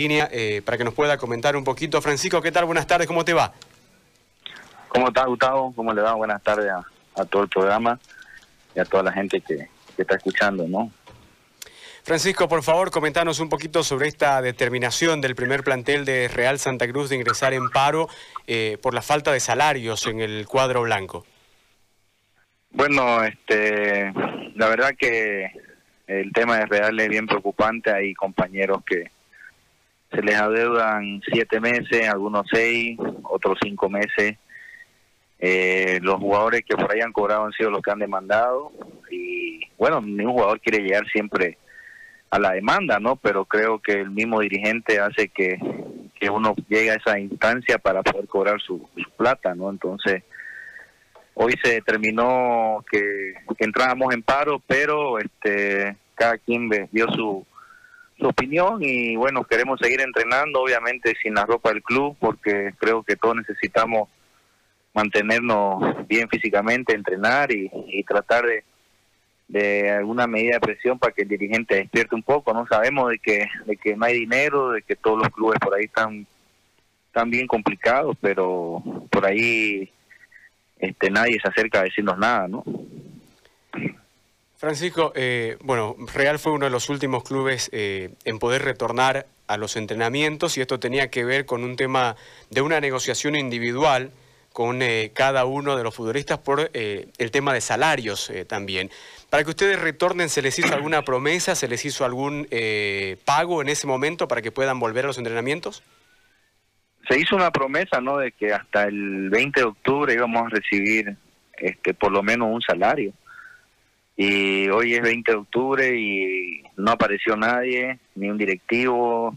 línea eh, para que nos pueda comentar un poquito. Francisco, ¿qué tal? Buenas tardes, ¿cómo te va? ¿Cómo está Gustavo? ¿Cómo le va? Buenas tardes a, todo el programa y a toda la gente que, está escuchando, ¿no? Francisco, por favor, comentanos un poquito sobre esta determinación del primer plantel de Real Santa Cruz de ingresar en paro eh, por la falta de salarios en el cuadro blanco. Bueno, este, la verdad que el tema de Real es bien preocupante. Hay compañeros que se les adeudan siete meses, algunos seis, otros cinco meses. Eh, los jugadores que por ahí han cobrado han sido los que han demandado y bueno, ningún jugador quiere llegar siempre a la demanda, ¿no? Pero creo que el mismo dirigente hace que, que uno llegue a esa instancia para poder cobrar su, plata, ¿no? Entonces, hoy se determinó que, que entrábamos en paro, pero este cada quien dio su, su opinión y bueno, queremos seguir entrenando, obviamente sin la ropa del club, porque creo que todos necesitamos mantenernos bien físicamente, entrenar y, tratar de, de alguna medida de presión para que el dirigente despierte un poco, ¿no? Sabemos de que, de que no hay dinero, de que todos los clubes por ahí están, están bien complicados, pero por ahí este nadie se acerca a decirnos nada, ¿no? Francisco, eh, bueno, Real fue uno de los últimos clubes eh, en poder retornar a los entrenamientos y esto tenía que ver con un tema de una negociación individual con eh, cada uno de los futbolistas por el tema de salarios también. Para que ustedes retornen, ¿se les hizo alguna promesa, se les hizo algún pago en ese momento para que puedan volver a los entrenamientos? Se hizo una promesa, ¿no?, de que hasta el 20 de octubre íbamos a recibir este, por lo menos un salario y hoy es 20 de octubre y no apareció nadie, ni un directivo,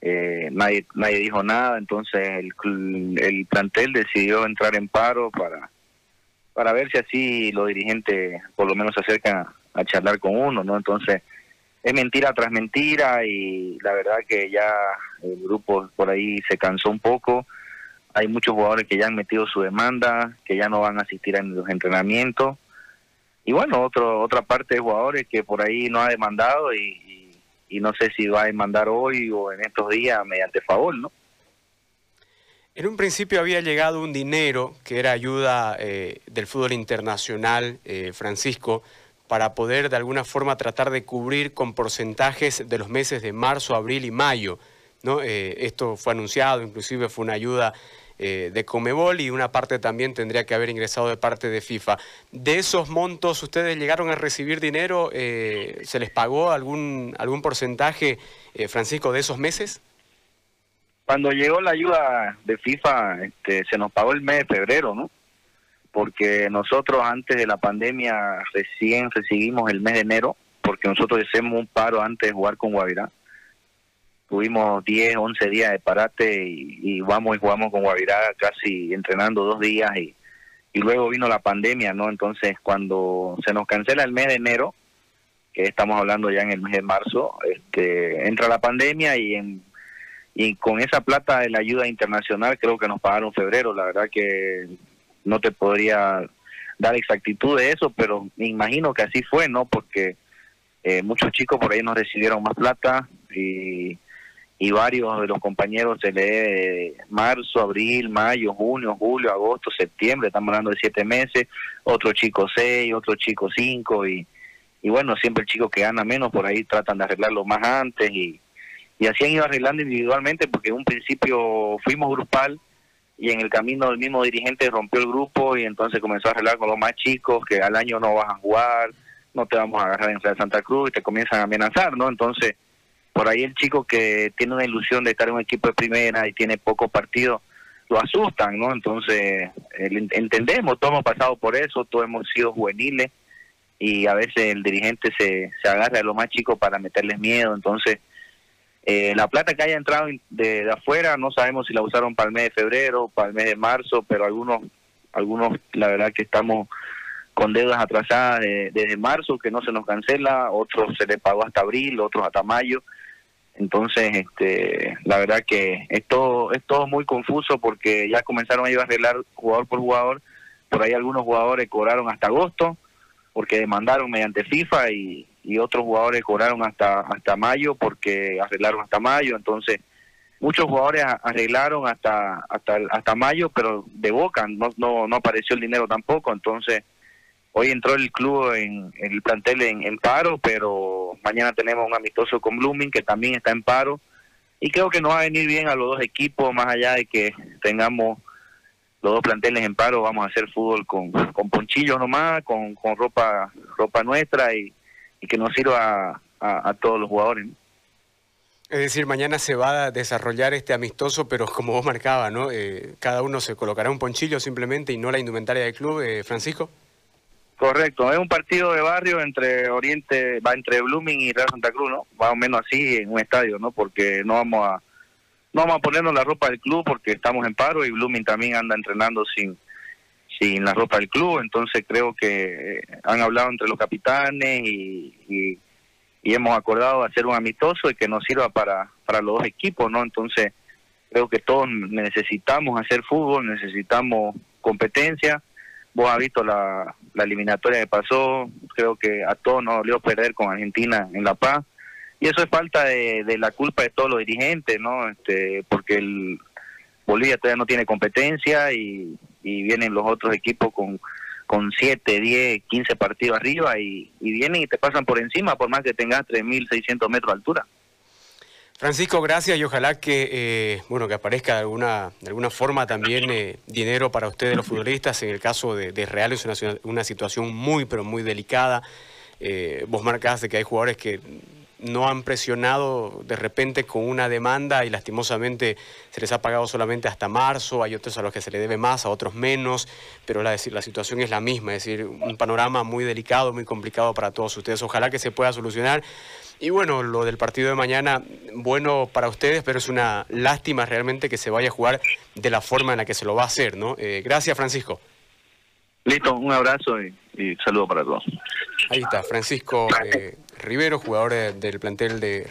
eh, nadie, nadie dijo nada, entonces el, el plantel decidió entrar en paro para, para ver si así los dirigentes por lo menos se acercan a, charlar con uno, ¿no? Entonces es mentira tras mentira y la verdad que ya el grupo por ahí se cansó un poco. Hay muchos jugadores que ya han metido su demanda, que ya no van a asistir a los entrenamientos y bueno, otro, otra parte de jugadores que por ahí no ha demandado y, y, no sé si va a demandar hoy o en estos días mediante favor, ¿no? En un principio había llegado un dinero que era ayuda eh, del fútbol internacional, eh, Francisco, para poder de alguna forma tratar de cubrir con porcentajes de los meses de marzo, abril y mayo. ¿no? Eh, esto fue anunciado, inclusive fue una ayuda eh, de Comebol y una parte también tendría que haber ingresado de parte de FIFA. ¿De esos montos ustedes llegaron a recibir dinero? Eh, ¿Se les pagó algún, algún porcentaje, eh, Francisco, de esos meses? Cuando llegó la ayuda de FIFA, este, se nos pagó el mes de febrero, ¿no? Porque nosotros antes de la pandemia recién recibimos el mes de enero, porque nosotros hicimos un paro antes de jugar con Guavirá tuvimos 10, 11 días de parate y, vamos y jugamos con Guavirá casi entrenando dos días y, y luego vino la pandemia, ¿no? Entonces cuando se nos cancela el mes de enero, que estamos hablando ya en el mes de marzo, este, entra la pandemia y en y con esa plata de la ayuda internacional creo que nos pagaron febrero, la verdad que no te podría dar exactitud de eso, pero me imagino que así fue, ¿no? Porque eh, muchos chicos por ahí nos recibieron más plata y y varios de los compañeros se lee marzo, abril, mayo, junio, julio, agosto, septiembre, estamos hablando de siete meses, otro chico seis, otro chico cinco y, y bueno, siempre el chico que gana menos por ahí tratan de arreglarlo más antes y, y así han ido arreglando individualmente porque en un principio fuimos grupal y en el camino el mismo dirigente rompió el grupo y entonces comenzó a arreglar con los más chicos que al año no vas a jugar, no te vamos a agarrar en Santa Cruz y te comienzan a amenazar, ¿no? Entonces por ahí el chico que tiene una ilusión de estar en un equipo de primera y tiene poco partido, lo asustan, ¿no? Entonces, entendemos, todos hemos pasado por eso, todos hemos sido juveniles y a veces el dirigente se, se agarra a los más chicos para meterles miedo, entonces eh, la plata que haya entrado de, afuera no sabemos si la usaron para el mes de febrero, para el mes de marzo, pero algunos, algunos la verdad que estamos con deudas atrasadas desde marzo que no se nos cancela, otros se le pagó hasta abril, otros hasta mayo. Entonces, este, la verdad que es todo, es todo muy confuso porque ya comenzaron ir a arreglar jugador por jugador. Por ahí algunos jugadores cobraron hasta agosto porque demandaron mediante FIFA y, y otros jugadores cobraron hasta hasta mayo porque arreglaron hasta mayo, entonces muchos jugadores arreglaron hasta hasta hasta mayo, pero de boca no no, no apareció el dinero tampoco, entonces hoy entró el club en, el plantel en, paro, pero mañana tenemos un amistoso con Blooming que también está en paro y creo que nos va a venir bien a los dos equipos, más allá de que tengamos los dos planteles en paro, vamos a hacer fútbol con, ponchillos nomás, con, con ropa ropa nuestra y, que nos sirva a, a todos los jugadores. Es decir, mañana se va a desarrollar este amistoso, pero como vos marcabas, ¿no? Eh, cada uno se colocará un ponchillo simplemente y no la indumentaria del club, eh, Francisco. Correcto, es un partido de barrio entre Oriente, va entre Blooming y Real Santa Cruz, ¿no? Más o menos así en un estadio, ¿no? Porque no vamos a no vamos a ponernos la ropa del club porque estamos en paro y Blooming también anda entrenando sin sin la ropa del club, entonces creo que eh, han hablado entre los capitanes y, y y hemos acordado hacer un amistoso y que nos sirva para, para los dos equipos, ¿no? Entonces, creo que todos necesitamos hacer fútbol, necesitamos competencia. Vos has visto la, la eliminatoria que pasó, creo que a todos nos dolió perder con Argentina en La Paz. Y eso es falta de, de la culpa de todos los dirigentes, ¿no? Este, porque el Bolivia todavía no tiene competencia y, y vienen los otros equipos con con 7, 10, 15 partidos arriba y, vienen y te pasan por encima por más que tengas 3.600 metros de altura. Francisco, gracias y ojalá que eh, bueno que aparezca de alguna, de alguna forma también eh, dinero para ustedes los futbolistas. En el caso de, Real es una, una, situación muy pero muy delicada. Eh, vos marcaste que hay jugadores que no han presionado de repente con una demanda y lastimosamente se les ha pagado solamente hasta marzo, hay otros a los que se le debe más, a otros menos, pero la, la situación es la misma, es decir, un panorama muy delicado, muy complicado para todos ustedes. Ojalá que se pueda solucionar. Y bueno, lo del partido de mañana, bueno para ustedes, pero es una lástima realmente que se vaya a jugar de la forma en la que se lo va a hacer, ¿no? Eh, gracias, Francisco. Listo, un abrazo y, y saludo para todos. Ahí está, Francisco eh, Rivero, jugador del plantel de